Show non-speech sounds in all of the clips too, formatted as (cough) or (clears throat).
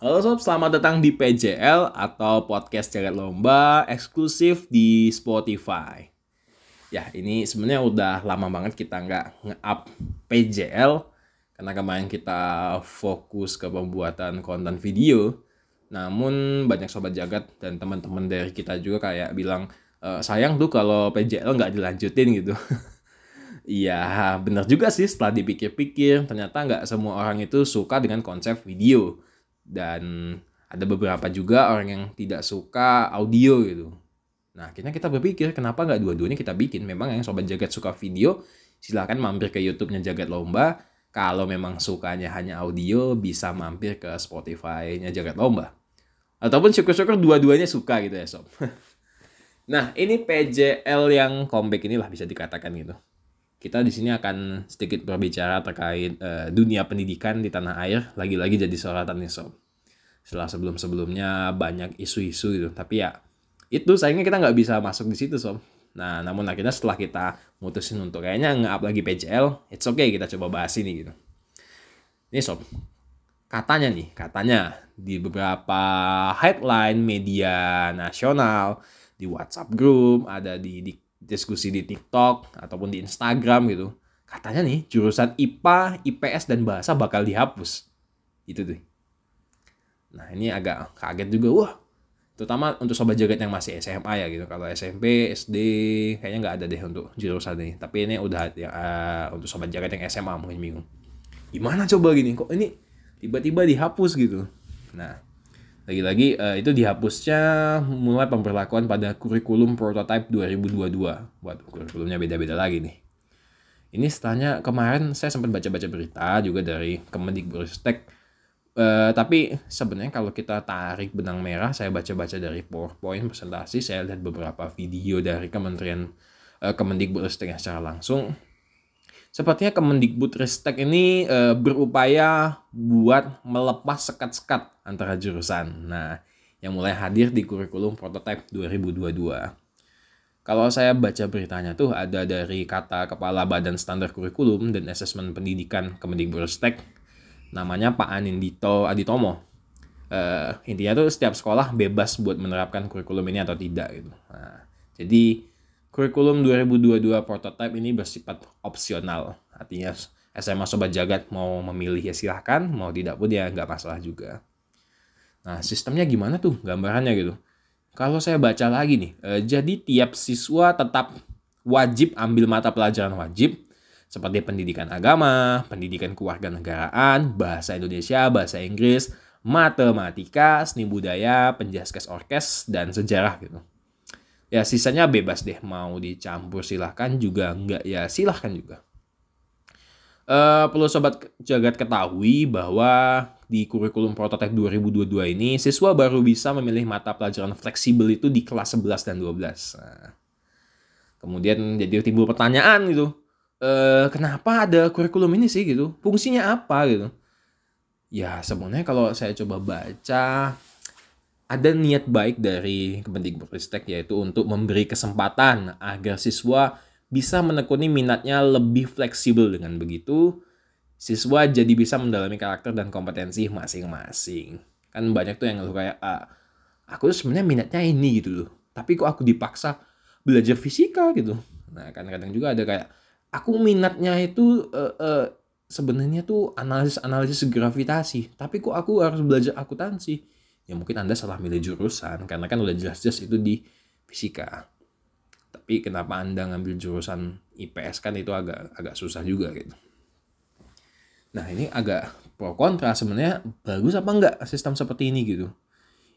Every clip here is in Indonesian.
Halo sob, selamat datang di PJL atau Podcast Jagat Lomba eksklusif di Spotify. Ya, ini sebenarnya udah lama banget kita nggak nge-up PJL karena kemarin kita fokus ke pembuatan konten video. Namun banyak sobat jagat dan teman-teman dari kita juga kayak bilang e, sayang tuh kalau PJL nggak dilanjutin gitu. (laughs) Iya, bener juga sih setelah dipikir-pikir ternyata nggak semua orang itu suka dengan konsep video dan ada beberapa juga orang yang tidak suka audio gitu. Nah, akhirnya kita berpikir kenapa nggak dua-duanya kita bikin. Memang yang sobat jagat suka video, silahkan mampir ke YouTube-nya Jagat Lomba. Kalau memang sukanya hanya audio, bisa mampir ke Spotify-nya Jagat Lomba. Ataupun syukur-syukur dua-duanya suka gitu ya sob. (laughs) nah, ini PJL yang comeback inilah bisa dikatakan gitu. Kita di sini akan sedikit berbicara terkait uh, dunia pendidikan di tanah air. Lagi-lagi jadi sorotan nih sob setelah sebelum-sebelumnya banyak isu-isu gitu. Tapi ya itu sayangnya kita nggak bisa masuk di situ sob nah namun akhirnya setelah kita mutusin untuk kayaknya nge-up lagi PCL it's okay kita coba bahas ini gitu. Ini sob katanya nih katanya di beberapa headline media nasional di WhatsApp group ada di, di diskusi di TikTok ataupun di Instagram gitu. Katanya nih jurusan IPA, IPS dan bahasa bakal dihapus. Itu tuh Nah ini agak kaget juga, wah terutama untuk sobat jagat yang masih SMA ya gitu. Kalau SMP, SD kayaknya nggak ada deh untuk jurusan ini. Tapi ini udah ya, uh, untuk sobat jagat yang SMA mungkin bingung. Gimana coba gini? Kok ini tiba-tiba dihapus gitu? Nah lagi-lagi uh, itu dihapusnya mulai pemberlakuan pada kurikulum prototype 2022. Buat kurikulumnya beda-beda lagi nih. Ini setelahnya kemarin saya sempat baca-baca berita juga dari Kemendikbudristek Uh, tapi sebenarnya kalau kita tarik benang merah, saya baca-baca dari PowerPoint presentasi, saya lihat beberapa video dari Kementerian uh, Kemendikbudristek secara langsung. Sepertinya Kemendikbudristek ini uh, berupaya buat melepas sekat-sekat antara jurusan. Nah, yang mulai hadir di kurikulum prototype 2022. Kalau saya baca beritanya tuh ada dari kata Kepala Badan Standar Kurikulum dan Asesmen Pendidikan Kemendikbudristek namanya Pak Anindito Aditomo. Uh, intinya tuh setiap sekolah bebas buat menerapkan kurikulum ini atau tidak gitu. Nah, jadi kurikulum 2022 prototype ini bersifat opsional. Artinya SMA Sobat Jagat mau memilih ya silahkan, mau tidak pun ya nggak masalah juga. Nah, sistemnya gimana tuh gambarannya gitu? Kalau saya baca lagi nih, eh, jadi tiap siswa tetap wajib ambil mata pelajaran wajib seperti pendidikan agama, pendidikan kewarganegaraan, bahasa Indonesia, bahasa Inggris, matematika, seni budaya, penjaskes orkes, dan sejarah gitu. Ya sisanya bebas deh, mau dicampur silahkan juga enggak ya silahkan juga. Uh, perlu sobat jagat ketahui bahwa di kurikulum prototipe 2022 ini siswa baru bisa memilih mata pelajaran fleksibel itu di kelas 11 dan 12. Nah, kemudian jadi timbul pertanyaan gitu eh, kenapa ada kurikulum ini sih gitu? Fungsinya apa gitu? Ya sebenarnya kalau saya coba baca ada niat baik dari Kemendikbudristek yaitu untuk memberi kesempatan agar siswa bisa menekuni minatnya lebih fleksibel. Dengan begitu siswa jadi bisa mendalami karakter dan kompetensi masing-masing. Kan banyak tuh yang lu kayak ah, aku sebenarnya minatnya ini gitu loh. Tapi kok aku dipaksa belajar fisika gitu? Nah kadang-kadang juga ada kayak aku minatnya itu uh, uh, sebenarnya tuh analisis analisis gravitasi. Tapi kok aku harus belajar akuntansi? Ya mungkin anda salah milih jurusan karena kan udah jelas-jelas itu di fisika. Tapi kenapa anda ngambil jurusan IPS kan itu agak agak susah juga gitu. Nah ini agak pro kontra sebenarnya bagus apa enggak sistem seperti ini gitu.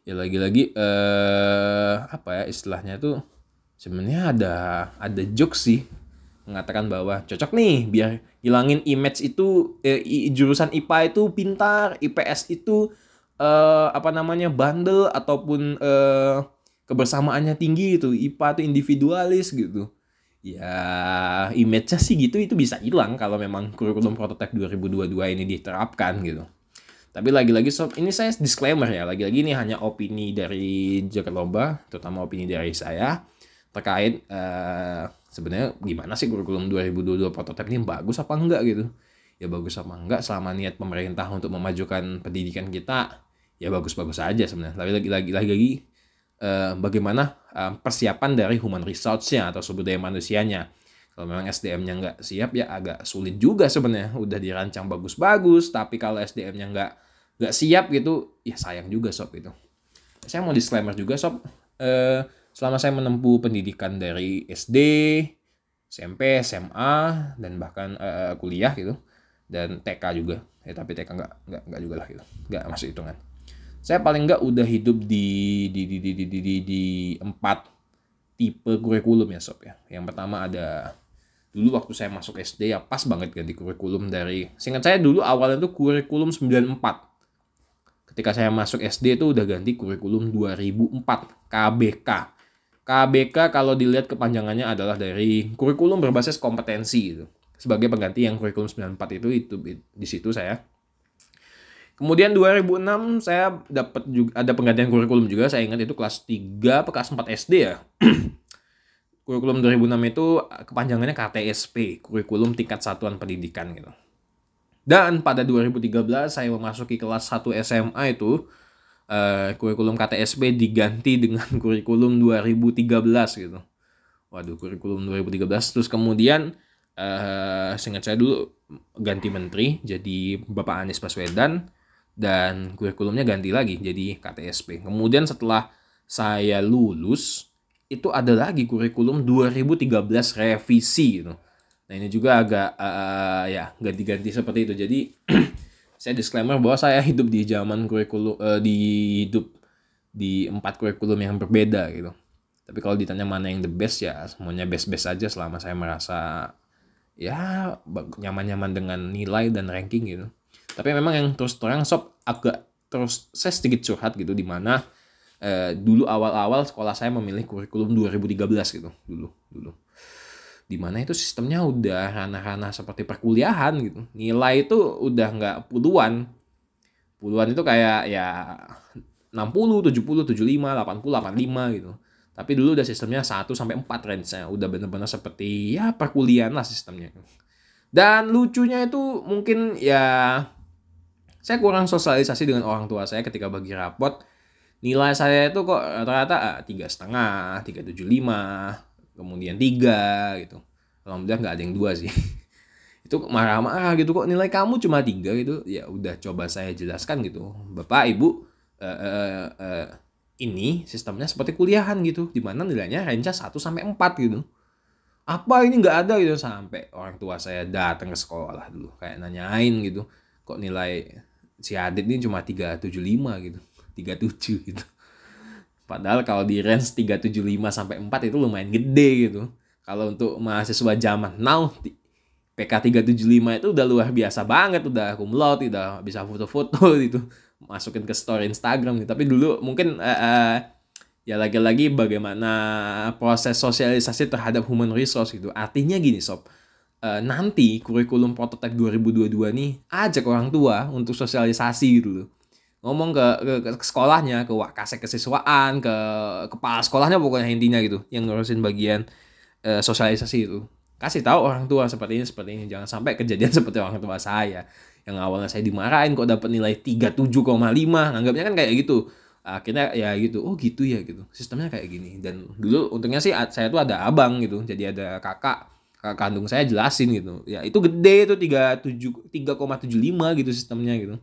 Ya lagi-lagi eh apa ya istilahnya tuh sebenarnya ada ada joke sih mengatakan bahwa cocok nih biar hilangin image itu eh, jurusan IPA itu pintar, IPS itu eh, apa namanya bandel ataupun eh, kebersamaannya tinggi gitu. IPA itu individualis gitu. Ya, image-nya sih gitu itu bisa hilang kalau memang kurikulum prototipe 2022 ini diterapkan gitu. Tapi lagi-lagi sob, ini saya disclaimer ya, lagi-lagi ini hanya opini dari Jakarta Lomba, terutama opini dari saya terkait uh, sebenarnya gimana sih kurikulum 2022 prototipe ini? Bagus apa enggak gitu? Ya bagus apa enggak selama niat pemerintah untuk memajukan pendidikan kita ya bagus-bagus aja sebenarnya. Tapi lagi lagi lagi lagi uh, bagaimana uh, persiapan dari human resource-nya atau sumber daya manusianya. Kalau memang SDM-nya nggak siap ya agak sulit juga sebenarnya. Udah dirancang bagus-bagus tapi kalau SDM-nya nggak nggak siap gitu ya sayang juga sob itu saya mau disclaimer juga sob. Uh, selama saya menempuh pendidikan dari SD SMP SMA dan bahkan uh, kuliah gitu dan TK juga. Ya tapi TK nggak nggak nggak juga lah gitu. Nggak masuk hitungan. Saya paling nggak udah hidup di di di di di di, di, di empat tipe kurikulum ya sob ya. Yang pertama ada dulu waktu saya masuk SD ya pas banget ganti kurikulum dari singkat saya dulu awalnya tuh kurikulum 94 ketika saya masuk SD itu udah ganti kurikulum 2004 KBK KBK kalau dilihat kepanjangannya adalah dari kurikulum berbasis kompetensi gitu sebagai pengganti yang kurikulum 94 itu itu di situ saya Kemudian 2006 saya dapat juga ada penggantian kurikulum juga. Saya ingat itu kelas 3 atau kelas 4 SD ya. (clears throat) kurikulum 2006 itu kepanjangannya KTSP, kurikulum tingkat satuan pendidikan gitu. Dan pada 2013 saya memasuki kelas 1 SMA itu uh, kurikulum KTSP diganti dengan (laughs) kurikulum 2013 gitu. Waduh, kurikulum 2013 terus kemudian uh, seingat saya dulu ganti menteri jadi Bapak Anies Baswedan dan kurikulumnya ganti lagi jadi KTSP. Kemudian setelah saya lulus itu ada lagi kurikulum 2013 revisi gitu. Nah ini juga agak uh, ya ganti-ganti seperti itu. Jadi (clears throat) saya disclaimer bahwa saya hidup di zaman kurikulum uh, di hidup di empat kurikulum yang berbeda gitu. Tapi kalau ditanya mana yang the best ya semuanya best-best aja selama saya merasa ya nyaman-nyaman dengan nilai dan ranking gitu tapi memang yang terus terang sob agak terus saya sedikit curhat gitu di mana eh, dulu awal-awal sekolah saya memilih kurikulum 2013 gitu dulu dulu di mana itu sistemnya udah ranah-ranah seperti perkuliahan gitu nilai itu udah nggak puluhan puluhan itu kayak ya 60, 70, 75, 80, 85 gitu. Tapi dulu udah sistemnya 1 sampai 4 range-nya. Udah bener-bener seperti ya perkuliahan lah sistemnya. Dan lucunya itu mungkin ya saya kurang sosialisasi dengan orang tua saya ketika bagi rapot nilai saya itu kok rata-rata ah, tiga setengah tiga tujuh lima kemudian tiga gitu. Alhamdulillah nggak ada yang dua sih. (laughs) Itu marah-marah gitu kok nilai kamu cuma tiga? Gitu. Ya udah coba saya jelaskan gitu. Bapak ibu uh, uh, uh, ini sistemnya seperti kuliahan gitu di mana nilainya range 1 sampai 4 gitu. Apa ini nggak ada? Gitu. Sampai orang tua saya datang ke sekolah dulu kayak nanyain gitu kok nilai si Adit ini cuma 375 gitu. 37 gitu padahal kalau di range 375 sampai 4 itu lumayan gede gitu. Kalau untuk mahasiswa zaman now PK 375 itu udah luar biasa banget udah cum laude udah bisa foto-foto (laughs) gitu. Masukin ke story Instagram gitu. tapi dulu mungkin uh, uh, ya lagi-lagi bagaimana proses sosialisasi terhadap human resource gitu. Artinya gini sob. Uh, nanti kurikulum prototipe 2022 nih ajak orang tua untuk sosialisasi gitu loh ngomong ke, ke, ke sekolahnya, ke wakasek kesiswaan, ke kepala sekolahnya pokoknya intinya gitu, yang ngurusin bagian uh, sosialisasi itu. Kasih tahu orang tua seperti ini, seperti ini. Jangan sampai kejadian (laughs) seperti orang tua saya. Yang awalnya saya dimarahin kok dapat nilai 37,5, anggapnya kan kayak gitu. Akhirnya ya gitu, oh gitu ya gitu. Sistemnya kayak gini. Dan dulu untungnya sih saya tuh ada abang gitu, jadi ada kakak kakak kandung saya jelasin gitu ya itu gede itu tiga tujuh tiga koma tujuh lima gitu sistemnya gitu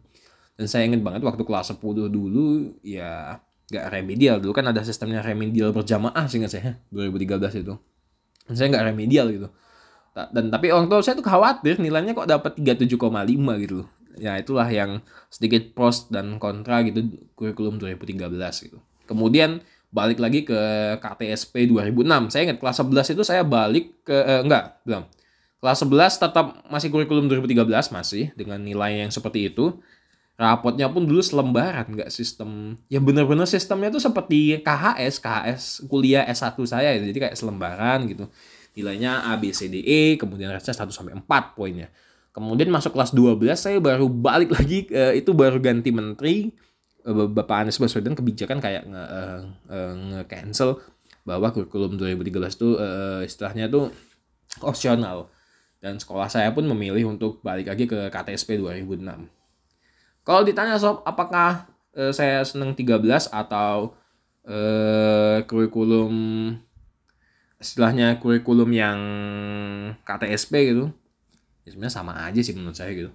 dan saya inget banget waktu kelas 10 dulu ya nggak remedial dulu kan ada sistemnya remedial berjamaah sih nggak saya 2013 itu dan saya nggak remedial gitu dan tapi orang tua saya tuh khawatir nilainya kok dapat 37,5 gitu ya itulah yang sedikit pros dan kontra gitu kurikulum 2013 gitu kemudian balik lagi ke KTSP 2006. Saya ingat kelas 11 itu saya balik ke eh, enggak, belum. Kelas 11 tetap masih kurikulum 2013 masih dengan nilai yang seperti itu. Rapotnya pun dulu selembaran, enggak sistem. Ya bener-bener sistemnya tuh seperti KHS, KHS kuliah S1 saya jadi kayak selembaran gitu. Nilainya A B C D E, kemudian resnya 1 sampai 4 poinnya. Kemudian masuk kelas 12 saya baru balik lagi uh, itu baru ganti menteri Eh, Bapak Anies Baswedan kebijakan kayak nge, uh, uh, nge cancel bahwa kurikulum 2013 itu uh, istilahnya tuh opsional dan sekolah saya pun memilih untuk balik lagi ke KTSP 2006. Kalau ditanya sob apakah uh, saya seneng 13 atau uh, kurikulum istilahnya kurikulum yang KTSP gitu? Ya sebenarnya sama aja sih menurut saya gitu.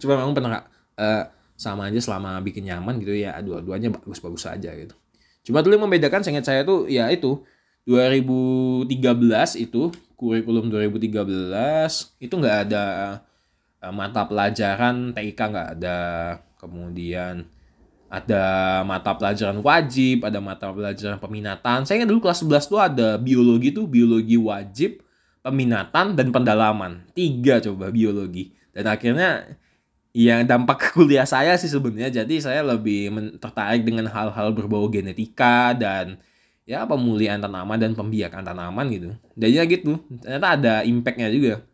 Cuma memang pernah uh, sama aja selama bikin nyaman gitu ya dua-duanya bagus-bagus aja gitu. Cuma dulu membedakan seingat saya tuh ya itu 2013 itu kurikulum 2013 itu nggak ada mata pelajaran TIK nggak ada kemudian ada mata pelajaran wajib, ada mata pelajaran peminatan. Saya ingat dulu kelas 11 tuh ada biologi tuh, biologi wajib, peminatan, dan pendalaman. Tiga coba biologi. Dan akhirnya yang dampak (laughs) kuliah saya sih sebenarnya jadi saya lebih tertarik dengan hal-hal berbau genetika dan ya pemulihan tanaman dan pembiakan tanaman gitu. Jadinya gitu. Ternyata ada impactnya juga.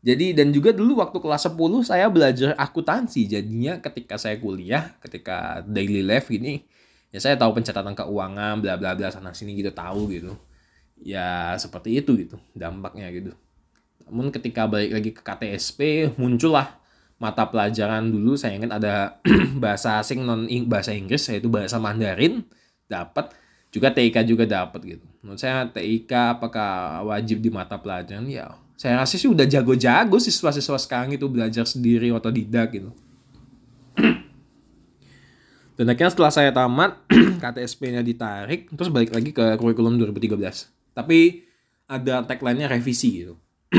Jadi dan juga dulu waktu kelas 10 saya belajar akuntansi. Jadinya ketika saya kuliah, ketika daily life gini, ya saya tahu pencatatan keuangan, bla bla bla sana sini gitu tahu gitu. Ya seperti itu gitu dampaknya gitu. Namun ketika balik lagi ke KTSP muncullah mata pelajaran dulu saya ingat ada (clears throat) bahasa asing non bahasa Inggris yaitu bahasa Mandarin dapat juga TIK juga dapat gitu. Menurut saya TIK apakah wajib di mata pelajaran ya saya rasa sih udah jago-jago siswa-siswa sekarang itu belajar sendiri atau tidak gitu. (clears throat) Dan akhirnya setelah saya tamat, (clears throat) KTSP-nya ditarik, terus balik lagi ke kurikulum 2013. Tapi ada tagline-nya revisi gitu. (clears throat)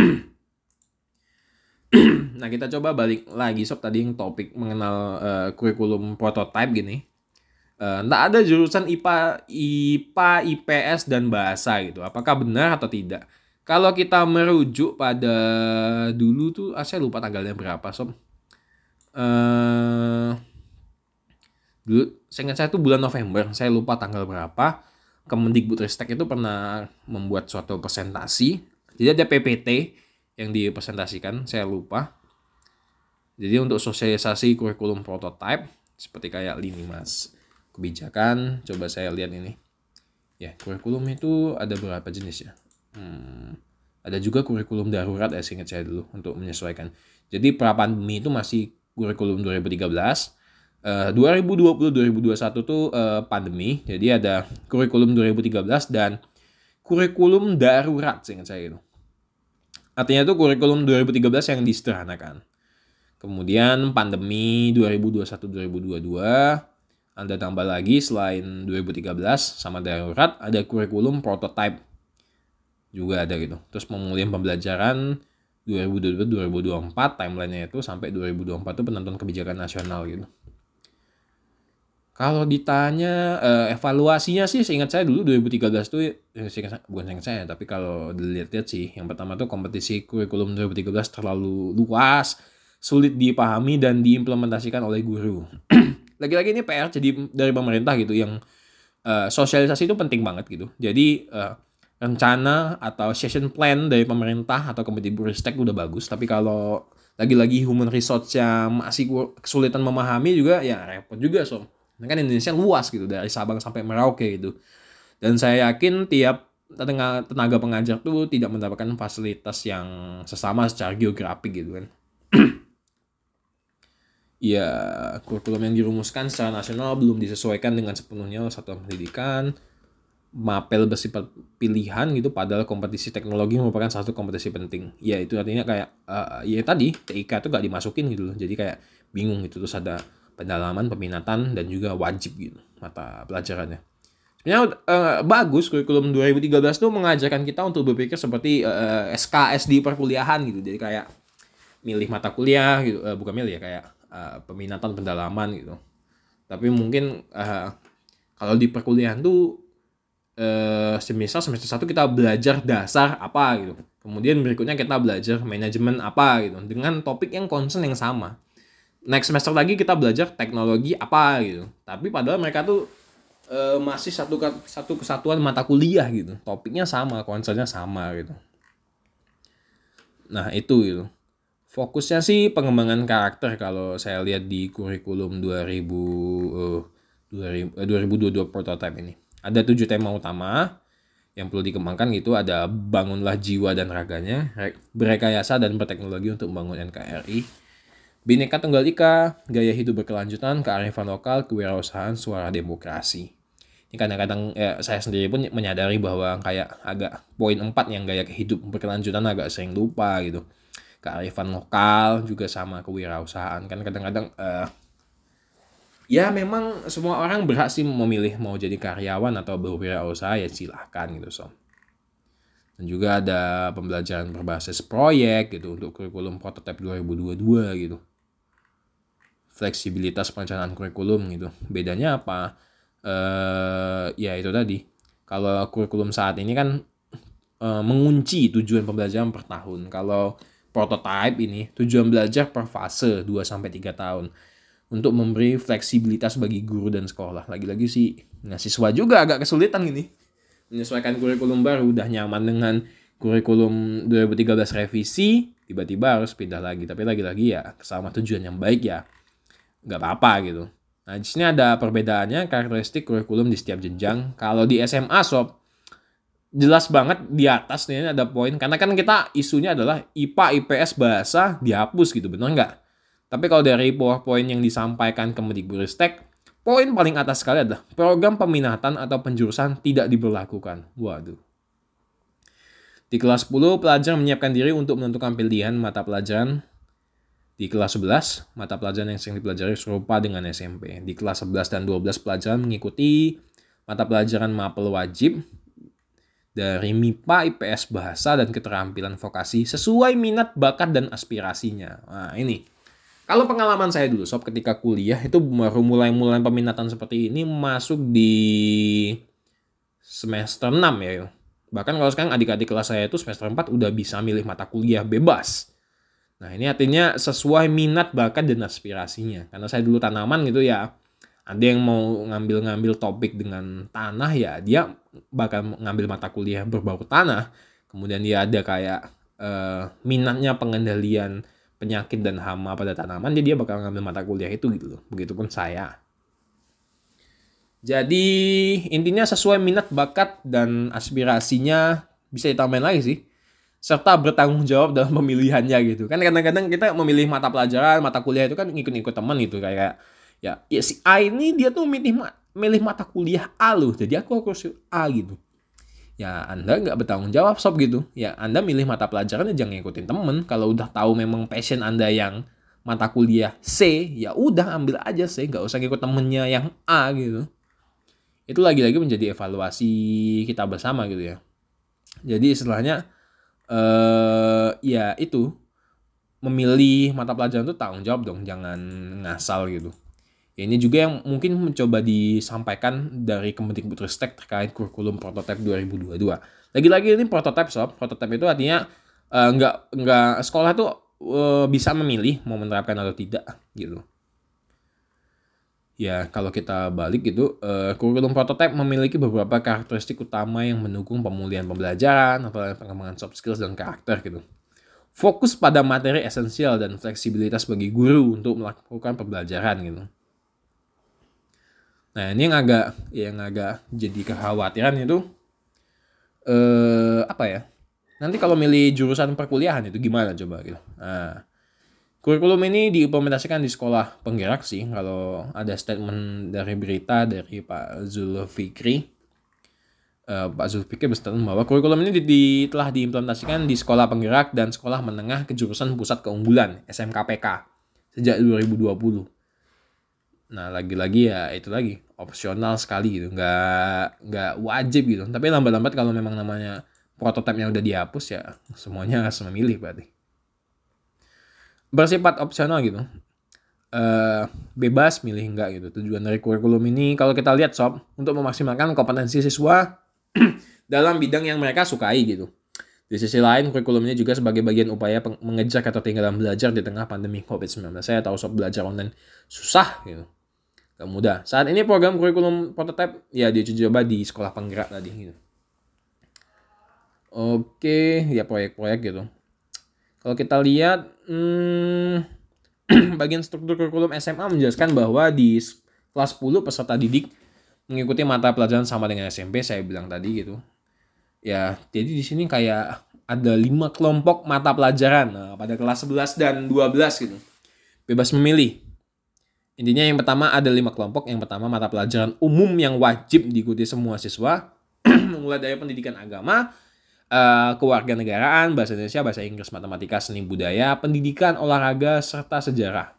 nah kita coba balik lagi sob tadi yang topik mengenal uh, kurikulum prototype gini. Uh, nggak ada jurusan IPA, IPA, IPS dan bahasa gitu. Apakah benar atau tidak? Kalau kita merujuk pada dulu tuh, ah, saya lupa tanggalnya berapa, sob. Uh, dulu, saya ingat saya tuh bulan November, saya lupa tanggal berapa. Kemendikbudristek itu pernah membuat suatu presentasi. Jadi ada PPT yang dipresentasikan, saya lupa. Jadi untuk sosialisasi kurikulum prototype seperti kayak lini mas kebijakan, coba saya lihat ini. Ya, kurikulum itu ada berapa jenis ya? Hmm, ada juga kurikulum darurat ya seingat saya dulu untuk menyesuaikan. Jadi pra pandemi itu masih kurikulum 2013. Uh, 2020-2021 tuh uh, pandemi, jadi ada kurikulum 2013 dan kurikulum darurat seingat saya itu. Artinya itu kurikulum 2013 yang disederhanakan. Kemudian pandemi 2021-2022 ada tambah lagi selain 2013 sama darurat ada kurikulum prototype juga ada gitu. Terus pemulihan pembelajaran 2022-2024 timelinenya itu sampai 2024 itu penentuan kebijakan nasional gitu. Kalau ditanya uh, evaluasinya sih seingat saya dulu 2013 tuh seingat, bukan seingat saya tapi kalau dilihat-lihat sih yang pertama tuh kompetisi kurikulum 2013 terlalu luas, sulit dipahami dan diimplementasikan oleh guru. (clears throat) Lagi-lagi ini PR jadi dari pemerintah gitu yang uh, sosialisasi itu penting banget gitu. Jadi uh, rencana atau session plan dari pemerintah atau Kemendikbudristek udah bagus. Tapi kalau lagi-lagi human resource-nya masih kesulitan memahami juga ya repot juga so. Kan Indonesia luas gitu dari Sabang sampai Merauke gitu. Dan saya yakin tiap tenaga, pengajar tuh tidak mendapatkan fasilitas yang sesama secara geografik gitu kan. (clears throat) Ya kurikulum yang dirumuskan secara nasional belum disesuaikan dengan sepenuhnya satuan pendidikan mapel bersifat pilihan gitu padahal kompetisi teknologi merupakan satu kompetisi penting. Ya itu artinya kayak uh, ya tadi TIK itu gak dimasukin gitu loh. Jadi kayak bingung gitu terus ada pendalaman peminatan dan juga wajib gitu mata pelajarannya. Sebenarnya uh, bagus kurikulum 2013 tuh mengajarkan kita untuk berpikir seperti uh, SKS di perkuliahan gitu. Jadi kayak milih mata kuliah gitu uh, bukan milih ya kayak uh, peminatan pendalaman gitu. Tapi mungkin uh, kalau di perkuliahan tuh eh, semisal semester satu kita belajar dasar apa gitu. Kemudian berikutnya kita belajar manajemen apa gitu dengan topik yang concern yang sama. Next semester lagi kita belajar teknologi apa gitu. Tapi padahal mereka tuh eh, masih satu satu kesatuan mata kuliah gitu. Topiknya sama, concernnya sama gitu. Nah, itu gitu. Fokusnya sih pengembangan karakter kalau saya lihat di kurikulum 2000 uh, 2000 2022 prototype ini ada tujuh tema utama yang perlu dikembangkan gitu ada bangunlah jiwa dan raganya berekayasa dan berteknologi untuk membangun NKRI Bineka Tunggal Ika, gaya hidup berkelanjutan, kearifan lokal, kewirausahaan, suara demokrasi. Ini kadang-kadang ya, saya sendiri pun menyadari bahwa kayak agak poin 4 yang gaya hidup berkelanjutan agak sering lupa gitu. Kearifan lokal juga sama kewirausahaan kan kadang-kadang uh, ya memang semua orang berhak sih memilih mau jadi karyawan atau berwirausaha ya silahkan gitu so dan juga ada pembelajaran berbasis proyek gitu untuk kurikulum prototipe 2022 gitu. Fleksibilitas perencanaan kurikulum gitu. Bedanya apa? Eh ya itu tadi. Kalau kurikulum saat ini kan eh, mengunci tujuan pembelajaran per tahun. Kalau prototipe ini tujuan belajar per fase 2 sampai 3 tahun untuk memberi fleksibilitas bagi guru dan sekolah. Lagi-lagi sih nah siswa juga agak kesulitan ini. Menyesuaikan kurikulum baru udah nyaman dengan kurikulum 2013 revisi tiba-tiba harus pindah lagi. Tapi lagi-lagi ya sama tujuan yang baik ya nggak apa-apa gitu. Nah di sini ada perbedaannya karakteristik kurikulum di setiap jenjang. Kalau di SMA sob jelas banget di atas nih ada poin. Karena kan kita isunya adalah IPA IPS bahasa dihapus gitu benar nggak tapi kalau dari PowerPoint yang disampaikan ke Mendikbudristek, poin paling atas sekali adalah program peminatan atau penjurusan tidak diberlakukan. Waduh. Di kelas 10, pelajar menyiapkan diri untuk menentukan pilihan mata pelajaran. Di kelas 11, mata pelajaran yang sering dipelajari serupa dengan SMP. Di kelas 11 dan 12, pelajaran mengikuti mata pelajaran mapel wajib dari MIPA, IPS, Bahasa, dan Keterampilan Vokasi sesuai minat, bakat, dan aspirasinya. Nah, ini kalau pengalaman saya dulu sob ketika kuliah itu baru mulai-mulai peminatan seperti ini masuk di semester 6 ya. Bahkan kalau sekarang adik-adik kelas saya itu semester 4 udah bisa milih mata kuliah bebas. Nah ini artinya sesuai minat, bakat, dan aspirasinya. Karena saya dulu tanaman gitu ya, ada yang mau ngambil-ngambil topik dengan tanah ya, dia bakal ngambil mata kuliah berbau tanah. Kemudian dia ada kayak uh, minatnya pengendalian penyakit dan hama pada tanaman, jadi dia bakal ngambil mata kuliah itu gitu loh. Begitupun saya. Jadi intinya sesuai minat, bakat, dan aspirasinya bisa ditambahin lagi sih. Serta bertanggung jawab dalam (laughs) pemilihannya gitu. Kan kadang-kadang kita memilih mata pelajaran, mata kuliah itu kan ngikut-ngikut teman gitu. Kayak ya, ya si A ini dia tuh milih, milih mata kuliah A loh. Jadi aku harus A gitu ya Anda nggak bertanggung jawab sob gitu. Ya Anda milih mata pelajaran ya jangan ngikutin temen. Kalau udah tahu memang passion Anda yang mata kuliah C, ya udah ambil aja C, nggak usah ngikut temennya yang A gitu. Itu lagi-lagi menjadi evaluasi kita bersama gitu ya. Jadi istilahnya eh ya itu memilih mata pelajaran itu tanggung jawab dong, jangan ngasal gitu. Ini juga yang mungkin mencoba disampaikan dari Kemendikbudristek terkait kurikulum prototipe 2022. Lagi-lagi ini prototipe sob, prototipe itu artinya uh, nggak nggak sekolah tuh uh, bisa memilih mau menerapkan atau tidak gitu. Ya kalau kita balik gitu, uh, kurikulum prototipe memiliki beberapa karakteristik utama yang mendukung pemulihan pembelajaran atau pengembangan soft skills dan karakter gitu. Fokus pada materi esensial dan fleksibilitas bagi guru untuk melakukan pembelajaran gitu Nah ini yang agak yang agak jadi kekhawatiran itu eh apa ya? Nanti kalau milih jurusan perkuliahan itu gimana coba gitu. Nah, kurikulum ini diimplementasikan di sekolah penggerak sih kalau ada statement dari berita dari Pak Zulfikri uh, Pak Zulfikri berstatement bahwa kurikulum ini di, di, telah diimplementasikan di sekolah penggerak dan sekolah menengah kejurusan pusat keunggulan SMKPK sejak 2020 Nah lagi-lagi ya itu lagi opsional sekali gitu, nggak nggak wajib gitu. Tapi lambat-lambat kalau memang namanya prototipenya udah dihapus ya semuanya harus memilih berarti. Bersifat opsional gitu. Uh, bebas milih enggak gitu. Tujuan dari kurikulum ini kalau kita lihat sob untuk memaksimalkan kompetensi siswa (clears throat) dalam bidang yang mereka sukai gitu. Di sisi lain, kurikulum ini juga sebagai bagian upaya mengejar ketertinggalan belajar di tengah pandemi COVID-19. Saya tahu sob belajar online susah gitu mudah. Saat ini program kurikulum prototipe ya diuji coba di sekolah penggerak tadi gitu. Oke, ya proyek-proyek gitu. Kalau kita lihat hmm, (clears throat) bagian struktur kurikulum SMA menjelaskan bahwa di kelas 10 peserta didik mengikuti mata pelajaran sama dengan SMP saya bilang tadi gitu. Ya, jadi di sini kayak ada lima kelompok mata pelajaran nah, pada kelas 11 dan 12 gitu bebas memilih. Intinya yang pertama ada lima kelompok. Yang pertama mata pelajaran umum yang wajib diikuti semua siswa. (clears throat) Mulai dari pendidikan agama, uh, kewarganegaraan, bahasa Indonesia, bahasa Inggris, matematika, seni budaya, pendidikan, olahraga, serta sejarah.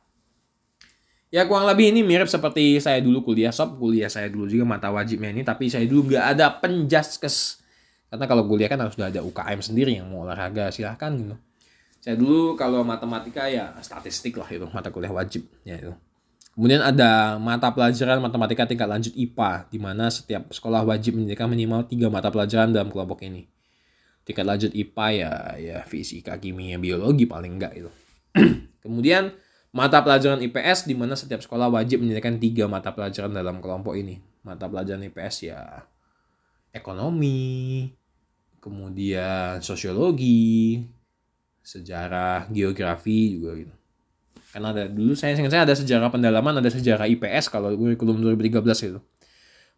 Ya kurang lebih ini mirip seperti saya dulu kuliah sob, kuliah saya dulu juga mata wajibnya ini, tapi saya dulu nggak ada penjaskes. Karena kalau kuliah kan harus ada UKM sendiri yang mau olahraga silahkan gitu. Saya dulu kalau matematika ya statistik lah itu mata kuliah wajib ya itu. Kemudian ada mata pelajaran matematika tingkat lanjut IPA, di mana setiap sekolah wajib menyediakan minimal tiga mata pelajaran dalam kelompok ini. Tingkat lanjut IPA ya ya fisika, kimia, biologi paling enggak itu. (clears throat) Kemudian Mata pelajaran IPS di mana setiap sekolah wajib menyediakan tiga mata pelajaran dalam kelompok ini. Mata pelajaran IPS ya ekonomi, kemudian sosiologi, sejarah, geografi juga gitu. Karena ada dulu saya ingat saya ada sejarah pendalaman, ada sejarah IPS kalau kurikulum 2013 itu.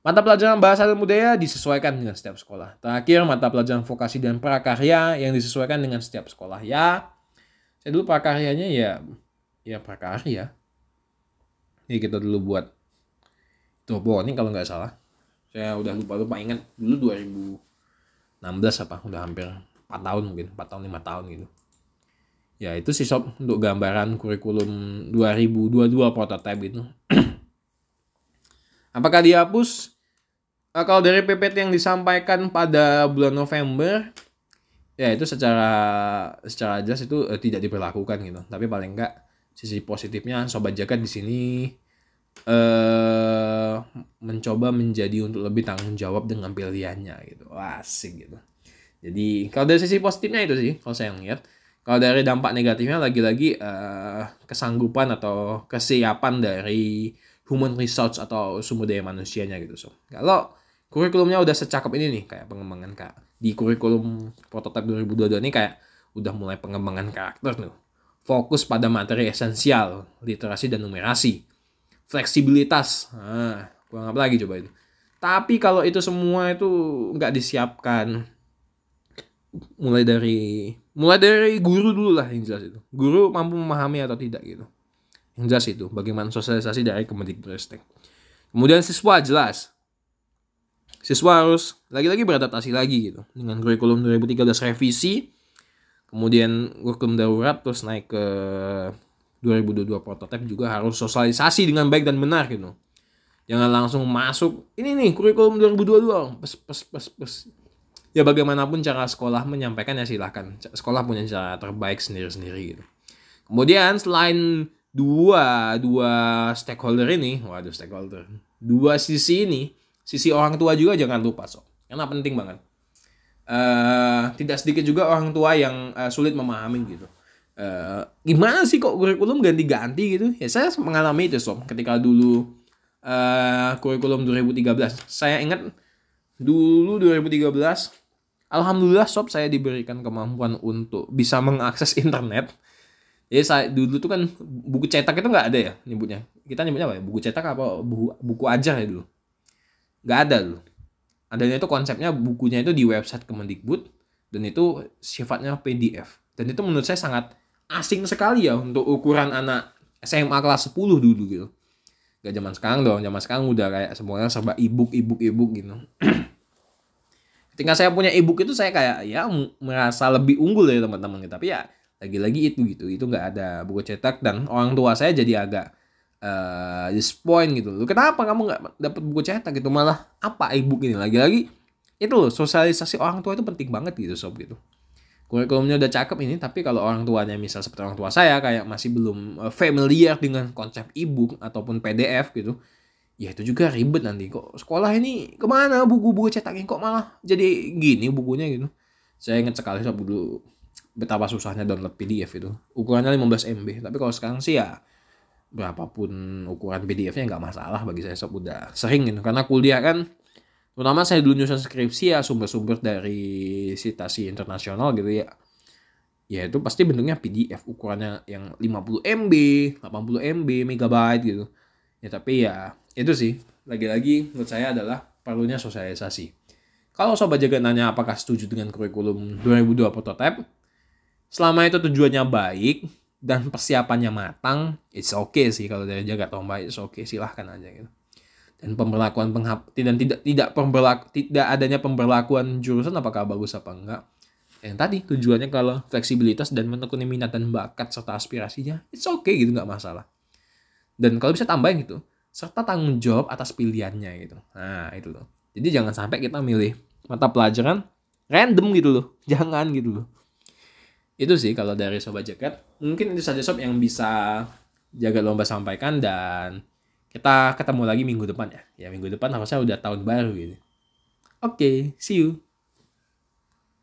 Mata pelajaran bahasa dan budaya disesuaikan dengan setiap sekolah. Terakhir, mata pelajaran vokasi dan prakarya yang disesuaikan dengan setiap sekolah. Ya, saya dulu prakaryanya ya ya prakarya ini kita dulu buat ini kalau nggak salah saya udah lupa lupa ingat dulu 2016 apa udah hampir 4 tahun mungkin 4 tahun 5 tahun gitu ya itu sih sob untuk gambaran kurikulum 2022 prototype itu apakah dihapus? Nah, kalau dari PPT yang disampaikan pada bulan November ya itu secara secara jelas itu eh, tidak diberlakukan gitu. Tapi paling enggak sisi positifnya sobat jagat di sini eh mencoba menjadi untuk lebih tanggung jawab dengan pilihannya gitu. Asik gitu. Jadi kalau dari sisi positifnya itu sih kalau saya lihat kalau dari dampak negatifnya lagi-lagi uh, kesanggupan atau kesiapan dari human resource atau sumber daya manusianya gitu so kalau kurikulumnya udah secakep ini nih kayak pengembangan kak di kurikulum prototipe 2022 ini kayak udah mulai pengembangan karakter nih fokus pada materi esensial, literasi dan numerasi. Fleksibilitas, nah, kurang apa lagi coba itu. Tapi kalau itu semua itu nggak disiapkan, mulai dari mulai dari guru dulu lah yang jelas itu. Guru mampu memahami atau tidak gitu. Yang jelas itu, bagaimana sosialisasi dari Kemendikbudristek. Kemudian siswa jelas. Siswa harus lagi-lagi beradaptasi lagi gitu dengan kurikulum 2013 revisi kemudian kurikulum darurat terus naik ke 2022 prototipe juga harus sosialisasi dengan baik dan benar gitu jangan langsung masuk ini nih kurikulum 2022 pes pes pes pes ya bagaimanapun cara sekolah menyampaikan ya silahkan sekolah punya cara terbaik sendiri sendiri gitu kemudian selain dua dua stakeholder ini waduh stakeholder dua sisi ini sisi orang tua juga jangan lupa so karena penting banget uh, tidak sedikit juga orang tua yang uh, sulit memahami gitu. Uh, gimana sih kok kurikulum ganti-ganti gitu? Ya saya mengalami itu sob. Ketika dulu uh, kurikulum 2013, saya ingat dulu 2013, alhamdulillah sob saya diberikan kemampuan untuk bisa mengakses internet. Jadi saya dulu tuh kan buku cetak itu nggak ada ya nyebutnya. Kita nyebutnya apa ya? Buku cetak apa buku buku ajar ya dulu? Nggak ada dulu adanya itu konsepnya bukunya itu di website Kemendikbud dan itu sifatnya PDF. Dan itu menurut saya sangat asing sekali ya untuk ukuran anak SMA kelas 10 dulu gitu. Gak zaman sekarang dong, zaman sekarang udah kayak semuanya serba ebook, ebook, ebook gitu. (clears throat) Ketika saya punya ebook itu saya kayak ya merasa lebih unggul dari teman-teman gitu. Tapi ya lagi-lagi itu gitu, itu nggak ada buku cetak dan orang tua saya jadi agak uh, point gitu. Loh kenapa kamu nggak dapat buku cetak gitu? Malah apa ebook ini? Lagi-lagi itu loh sosialisasi orang tua itu penting banget gitu sob gitu. Kurikulumnya udah cakep ini tapi kalau orang tuanya misal seperti orang tua saya kayak masih belum familiar dengan konsep ebook ataupun PDF gitu ya itu juga ribet nanti. Kok sekolah ini ke mana? Buku-buku cetaknya kok malah jadi gini bukunya gitu. Saya inget sekali sob dulu betapa susahnya download PDF itu. Ukurannya 15 MB tapi kalau sekarang sih ya berapapun ukuran PDF-nya nggak masalah bagi saya sob udah sering gitu. Karena kuliah kan terutama saya dulu nyusun skripsi ya sumber-sumber dari citasi internasional gitu ya. Ya itu pasti bentuknya PDF ukurannya yang 50 MB 80 MB megabyte gitu ya tapi ya itu sih lagi-lagi menurut saya adalah perlunya sosialisasi kalau sobat jaga nanya apakah setuju dengan kurikulum 2002 prototype selama itu tujuannya baik dan persiapannya matang, it's okay sih kalau dari jaga lomba it's okay silahkan aja gitu. Dan pemberlakuan penghap tidak tidak tidak pemberlaku tidak adanya pemberlakuan jurusan apakah bagus apa enggak. Yang tadi tujuannya kalau fleksibilitas dan menekuni minat dan bakat serta aspirasinya, it's okay gitu nggak masalah. Dan kalau bisa tambahin gitu, serta tanggung jawab atas pilihannya gitu. Nah itu loh. Jadi jangan sampai kita milih mata pelajaran random gitu loh. (laughs) Jangan gitu loh itu sih kalau dari sobat jaket mungkin itu saja sob yang bisa jaga lomba sampaikan dan kita ketemu lagi minggu depan ya ya minggu depan harusnya udah tahun baru gitu oke okay, see you